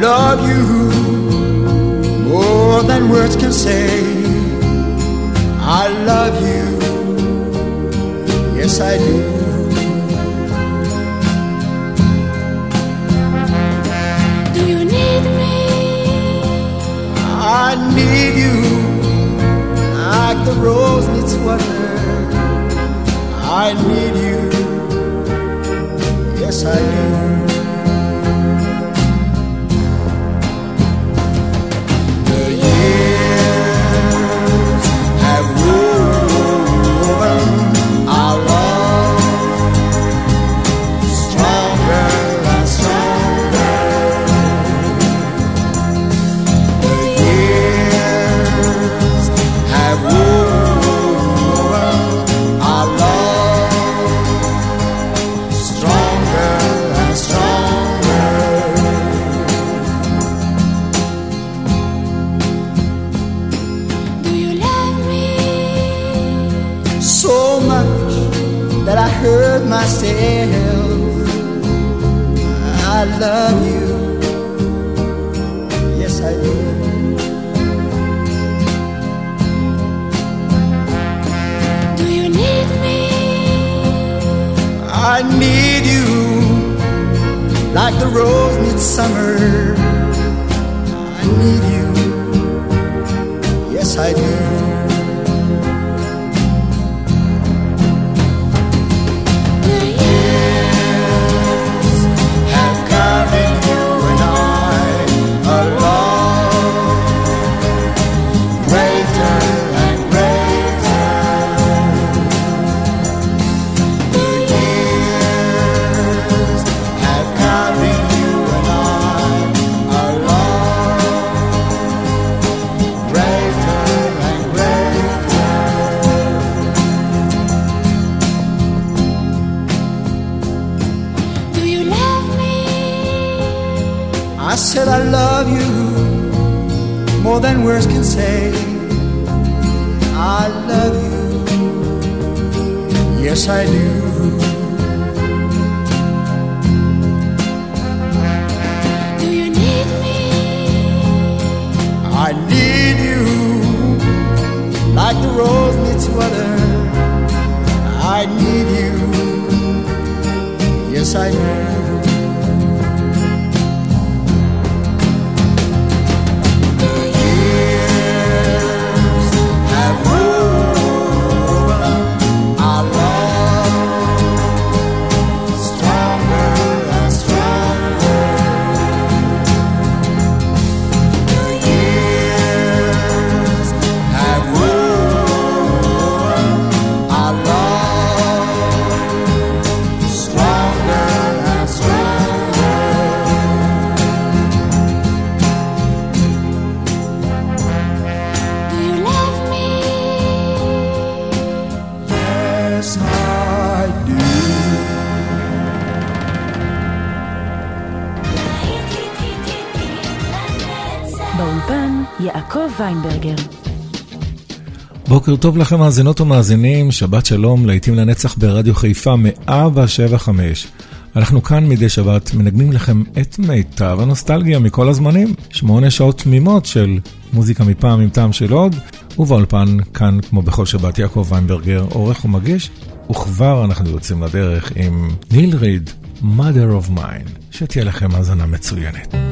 love you more than words can say. I love you, yes I do. Do you need me? I need you like the rose needs water. I need you, yes I do. Love you, yes I do. Do you need me? I need you like the rose needs summer. I need you, yes I do. יעקב ויינברגר. בוקר טוב לכם מאזינות ומאזינים, שבת שלום, להיטים לנצח ברדיו חיפה 175. אנחנו כאן מדי שבת מנגנים לכם את מיטב הנוסטלגיה מכל הזמנים. שמונה שעות תמימות של מוזיקה מפעם עם טעם של עוד, ובאולפן כאן, כמו בכל שבת, יעקב ויינברגר, עורך ומגיש, וכבר אנחנו יוצאים לדרך עם ניל ריד, mother of mine, שתהיה לכם האזנה מצוינת.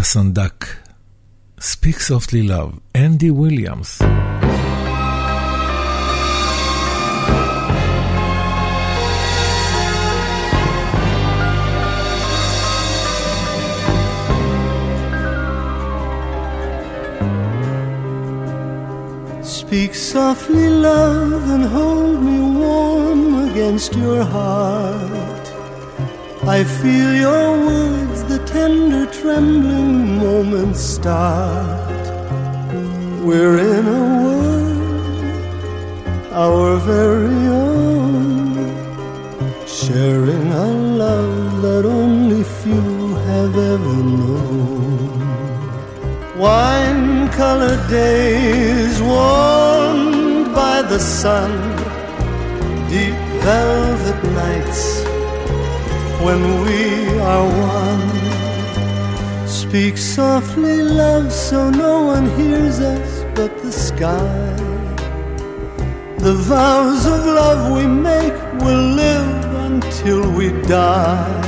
Patterson Speak Softly Love, Andy Williams. Speak softly, love, and hold me warm against your heart. I feel your words tender, trembling moments start. We're in a world, our very own, sharing a love that only few have ever known. Wine colored days warmed by the sun, deep velvet nights when we are one. Speak softly, love, so no one hears us but the sky. The vows of love we make will live until we die.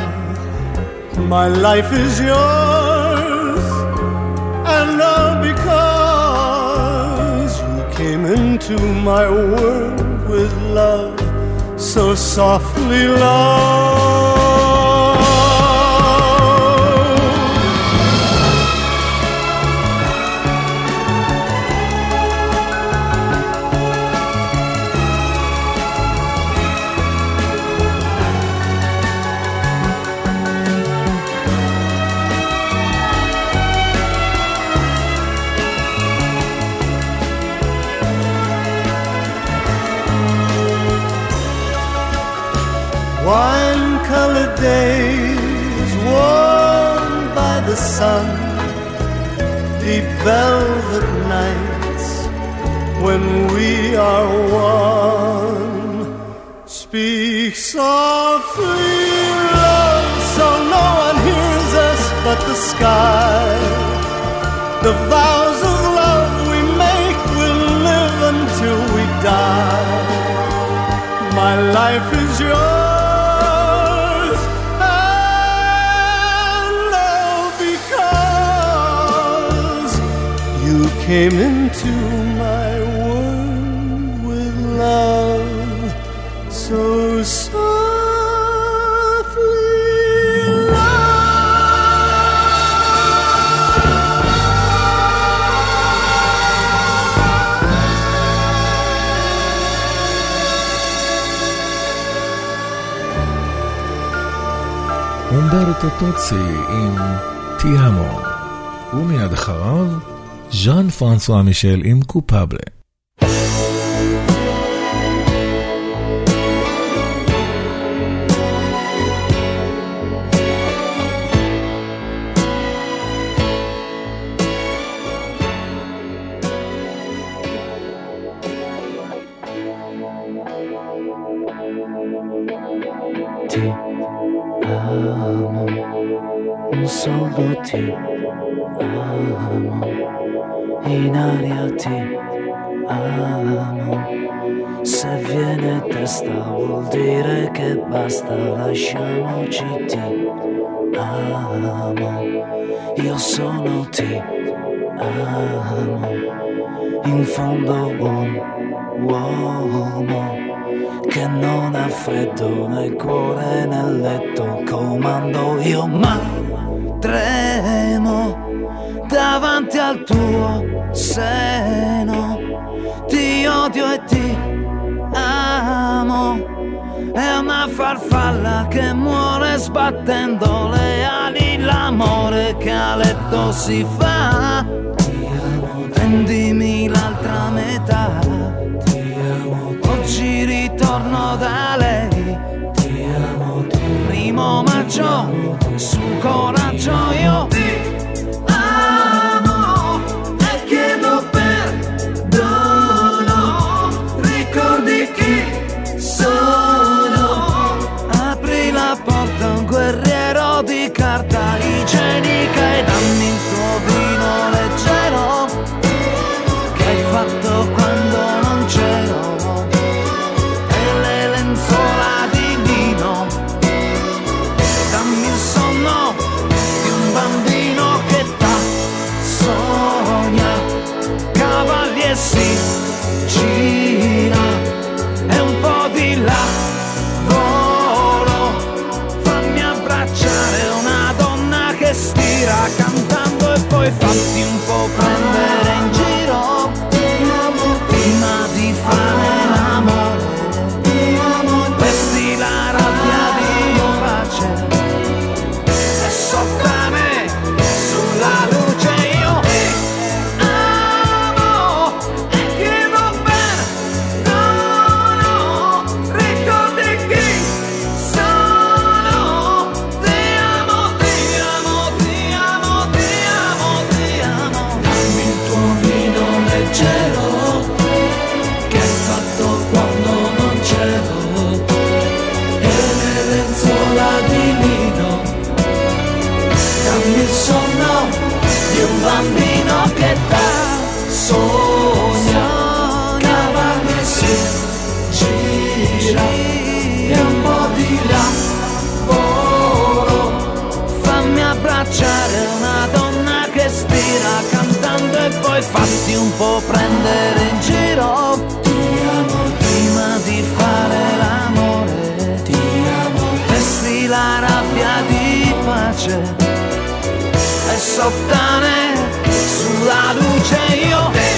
My life is yours, and all because you came into my world with love so softly, love. Wine colored days warmed by the sun, deep velvet nights when we are one. Speak softly, love, so no one hears us but the sky. The vows came into my world with love so softly. אומברטו טוצי עם תיאמו, ומיד אחריו, ז'אן פרנסואה מישל עם קופבלה. Freddo nel cuore nel letto comando io ma tremo davanti al tuo seno. Ti odio e ti amo. È una farfalla che muore sbattendo le ali. L'amore che a letto si fa. Prendimi l'altra metà oggi ritorno da lei. Ti amo primo maggio su coraggio io ti amo e chiedo perdono. Ricordi chi sono? Apri la porta un guerriero di carta igienica e dammi non prendere in giro. Ti amo prima di fare l'amore. Ti amo. Vesti la rabbia di pace e sottane sulla luce io.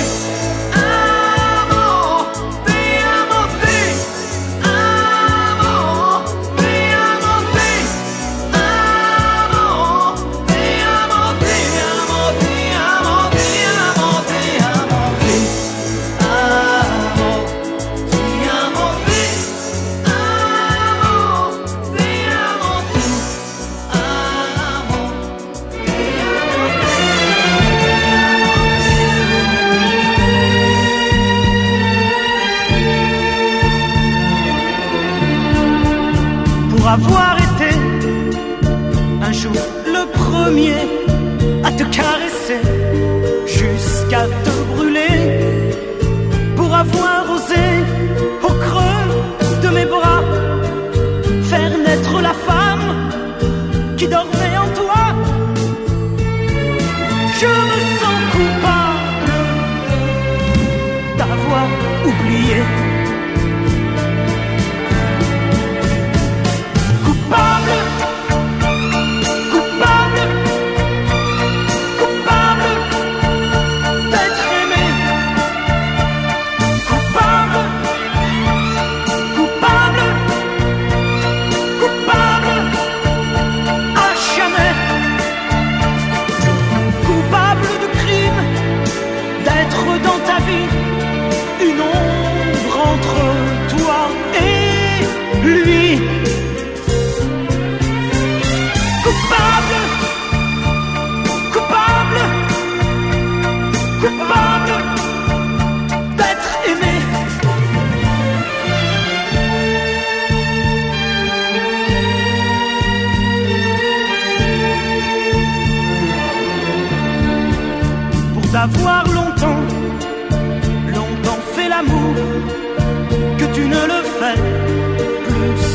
qui dormait um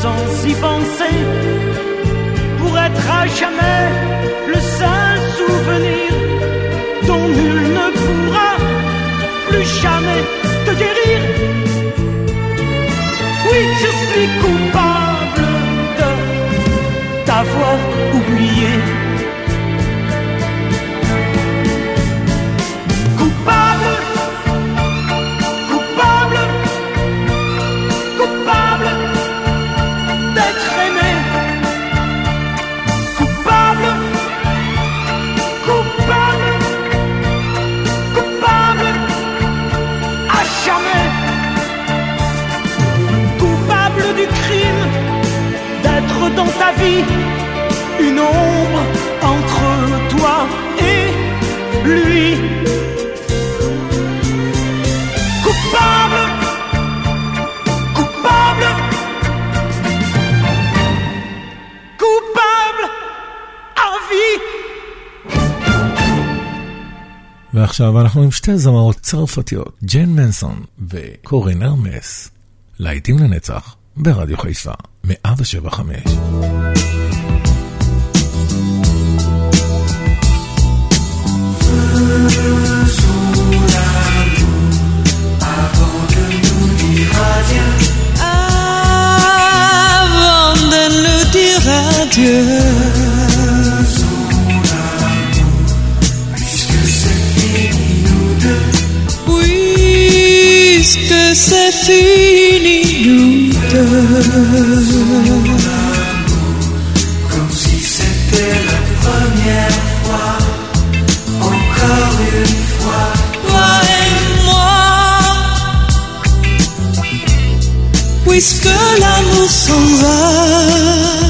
sans y penser, pour être à jamais le seul souvenir dont nul ne pourra plus jamais te guérir. Oui, je suis coupable de t'avoir oublié. une ombre entre toi et lui. Coupable, coupable, coupable à vie. ועכשיו אנחנו עם שתי זמרות צרפתיות, ג'ן מנסון וקורין להיטים לנצח 175. Dieu. Puisque c'est fini nous deux. Puisque c'est fini nous comme si c'était la première fois, encore une fois, toi et moi. Puisque l'amour s'en va.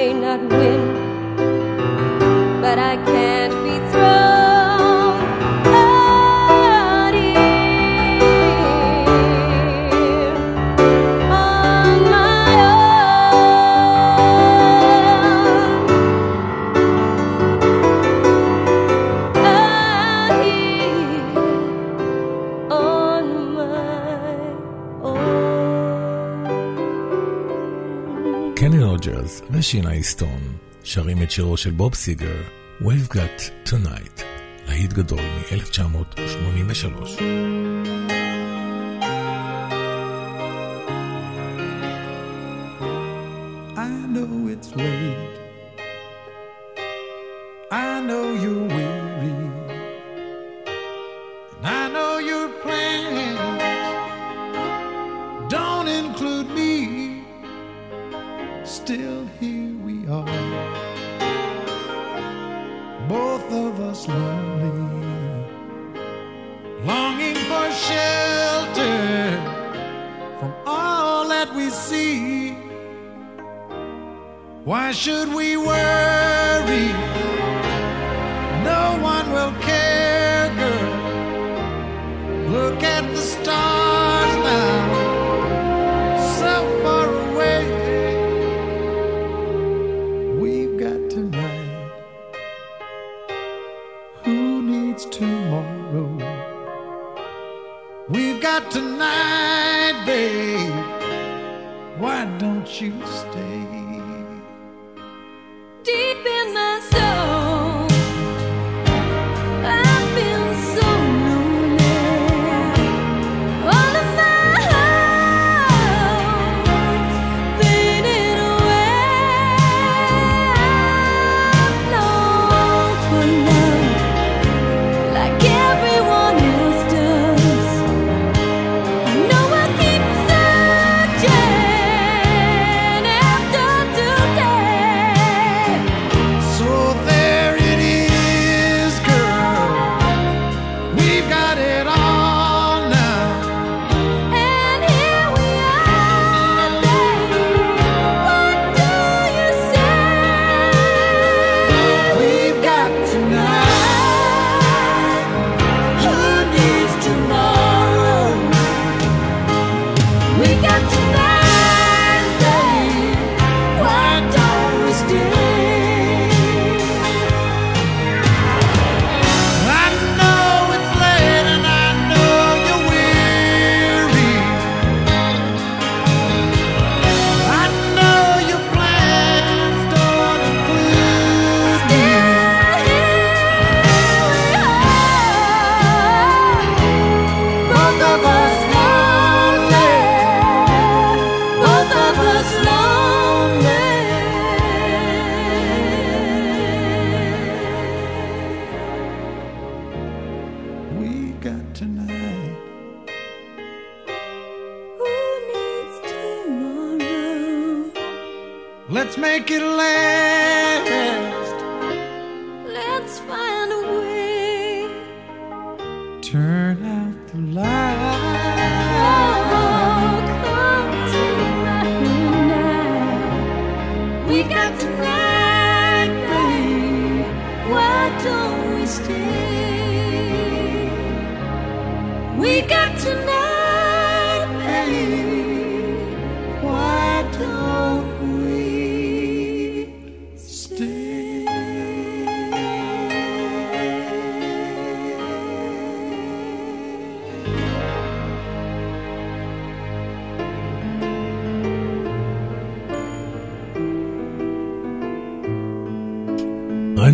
may not win. מרשין אייסטון שרים את שירו של בוב סיגר, We've Got Tonight, להיט גדול מ-1983. why don't you stay? Deep in my let's make it last.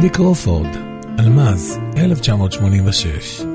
רנדי קרופורד, אלמז, 1986.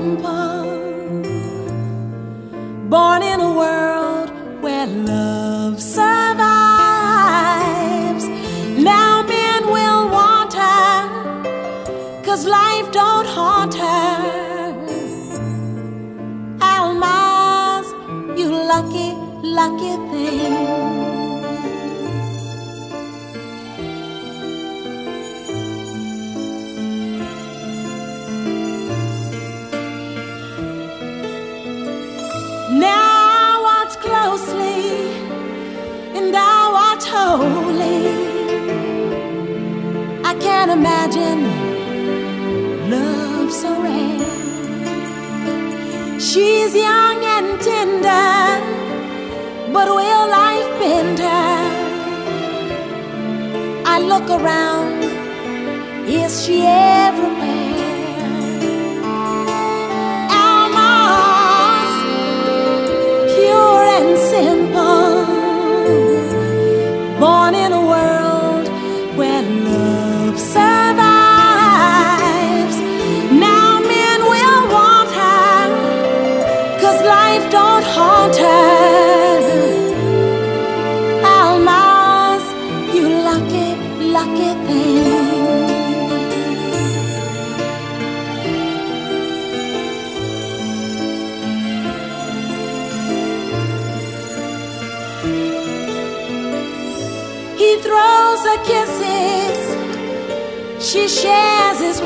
And. Born in a world where love survives. Now men will want her, cause life don't haunt her. Almaz, you lucky, lucky thing. I can't imagine love so rare. She's young and tender, but will life bend her? I look around, is she everywhere?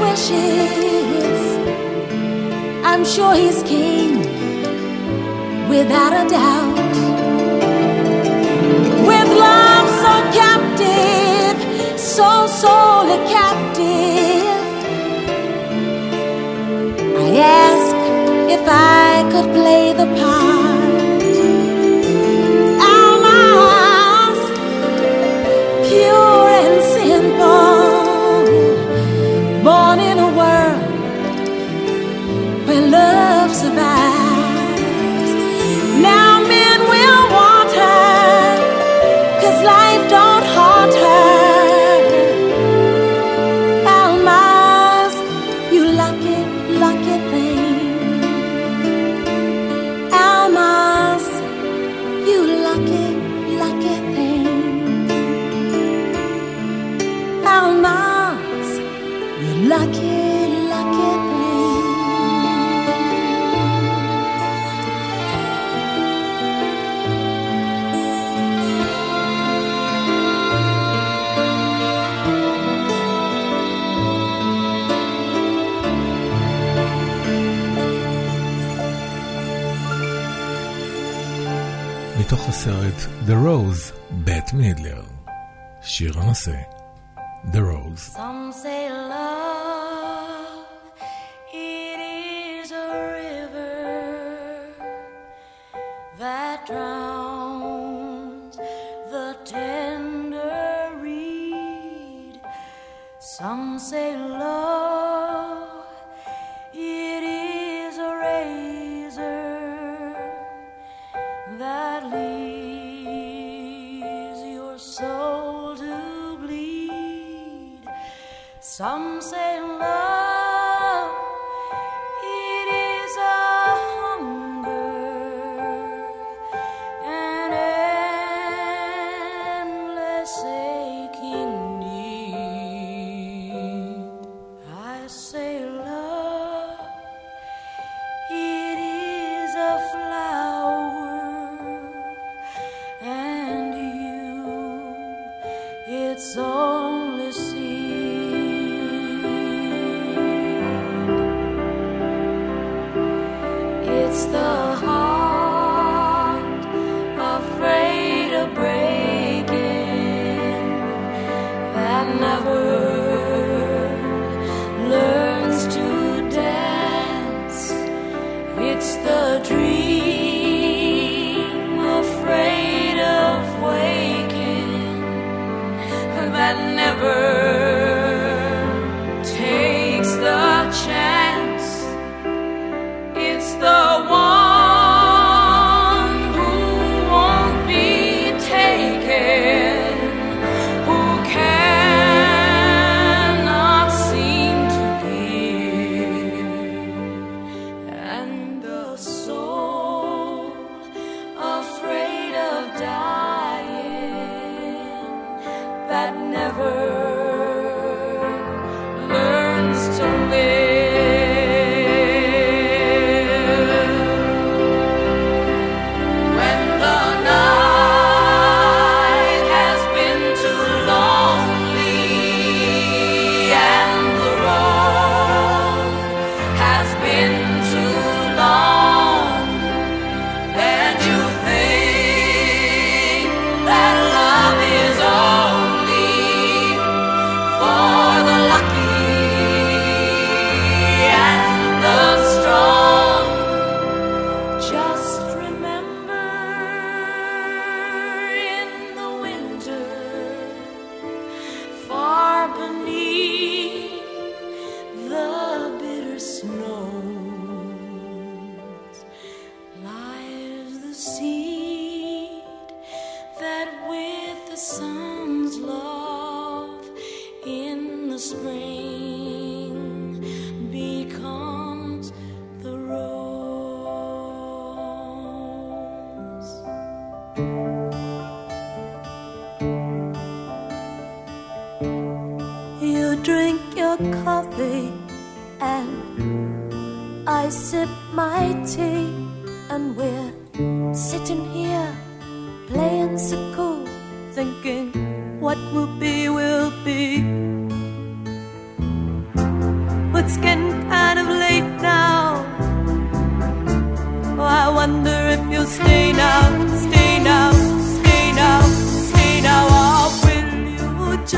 Wishes. I'm sure he's king, without a doubt. With love so captive, so sorely captive, I ask if I could play the part. The Rose, בט Midler. שיר הנושא, The Rose. Some say love, it is a river that drowns the tender reed. Some say love.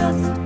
You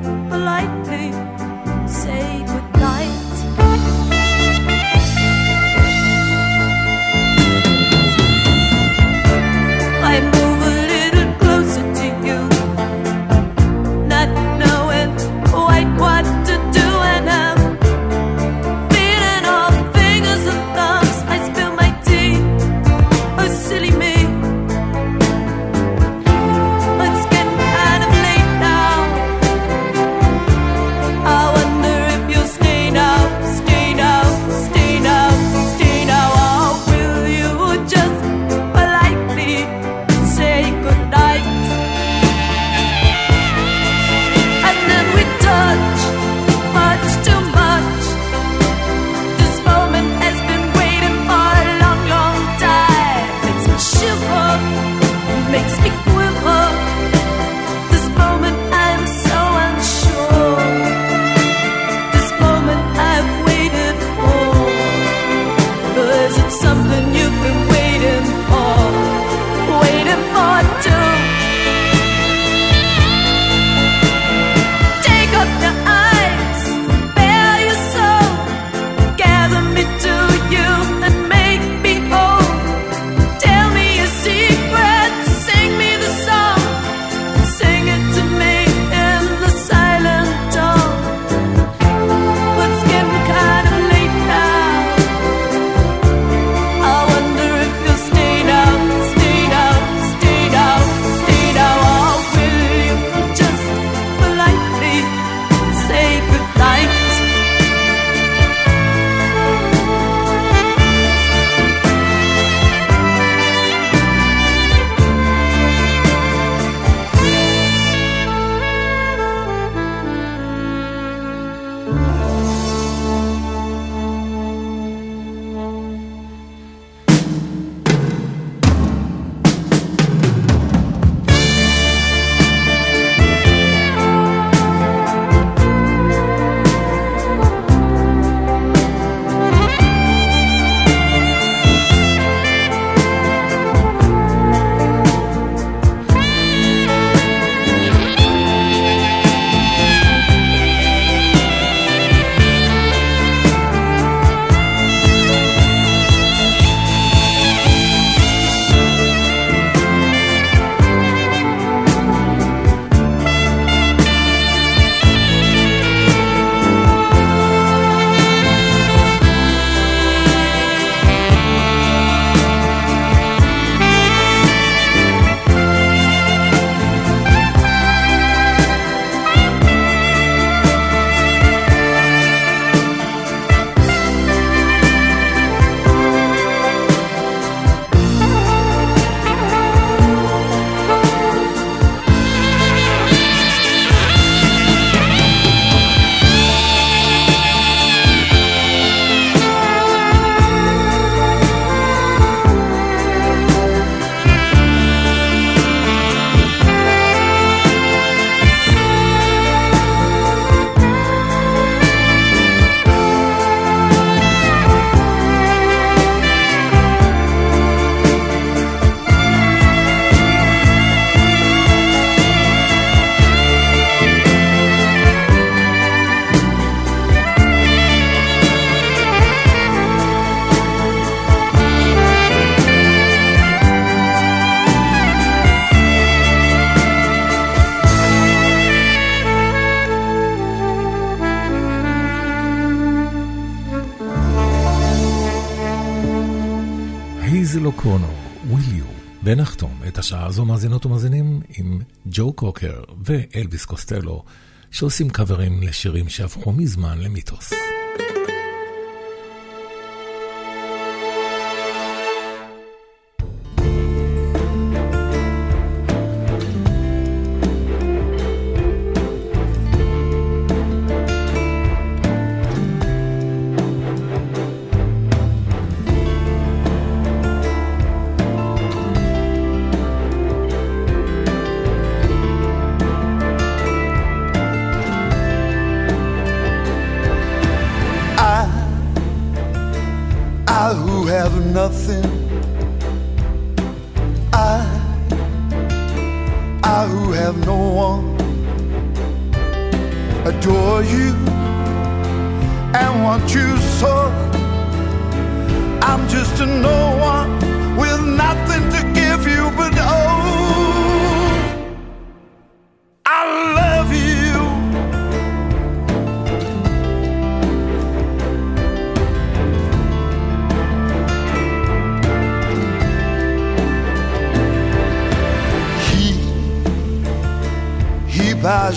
השעה הזו, מאזינות ומאזינים, עם ג'ו קוקר ואלביס קוסטלו, שעושים קברים לשירים שהפכו מזמן למיתוס.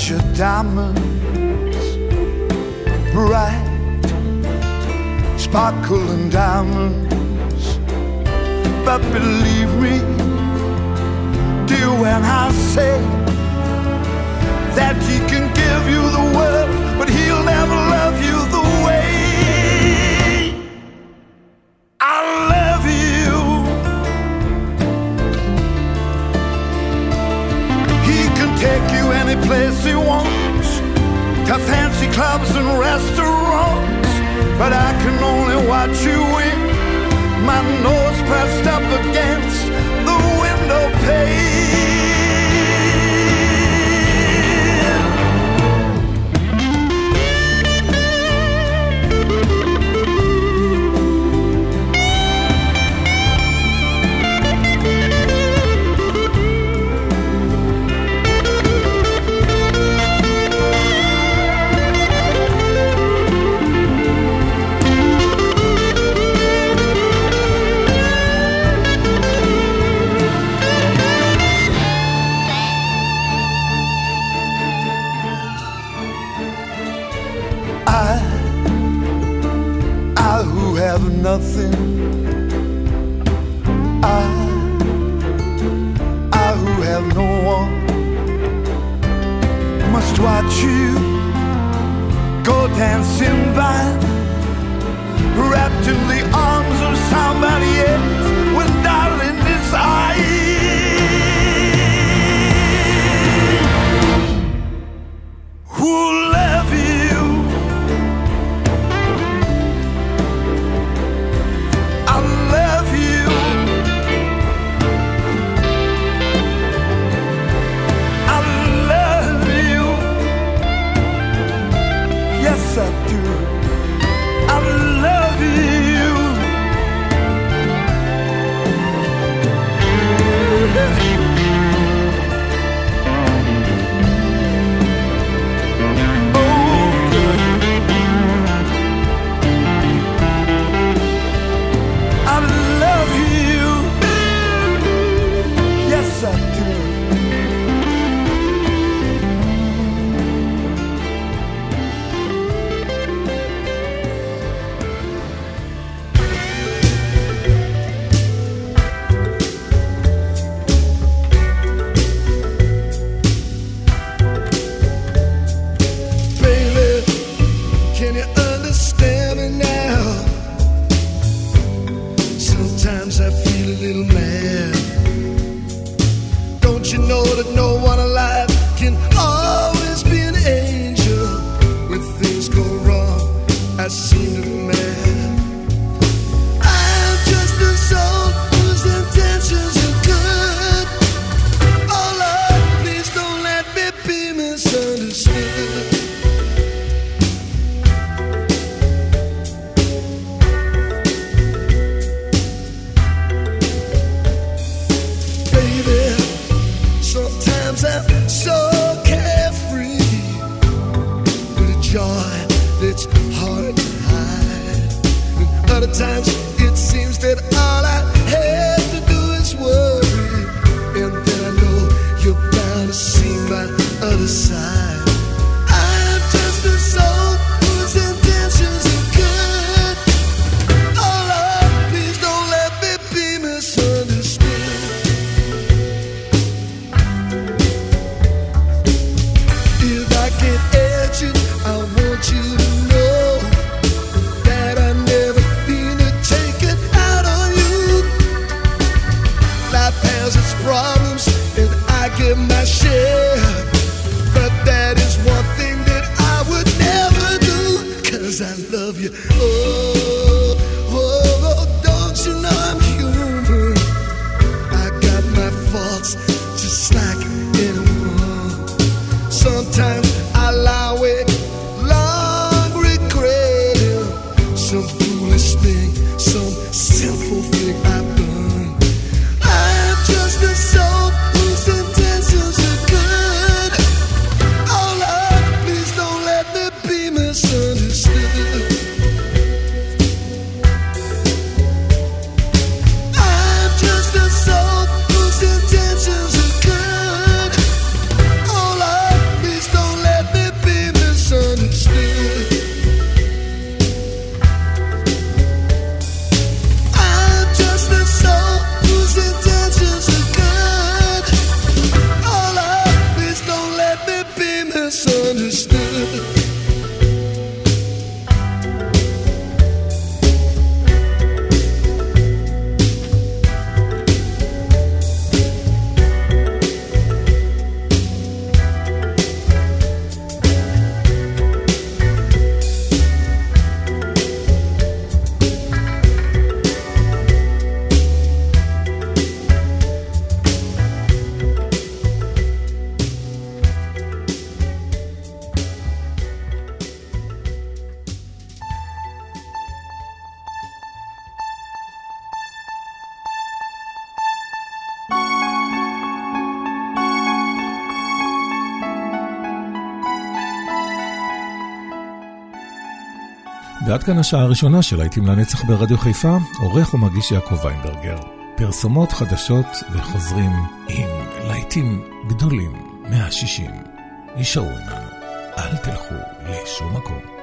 your diamonds bright, sparkling diamonds. But believe me, dear, when I say that He can give you the world. place he wants, to fancy clubs and restaurants. But I can only watch you in, my nose pressed up against the window pane. nothing. I, I who have no one, must watch you go dancing by, wrapped in the arms of somebody else with darling desire. Who עד כאן השעה הראשונה של להיטים לנצח ברדיו חיפה, עורך ומגיש יעקב ויינברגר. פרסומות חדשות וחוזרים עם להיטים גדולים 160. נשארו עמנו, אל תלכו לשום מקום.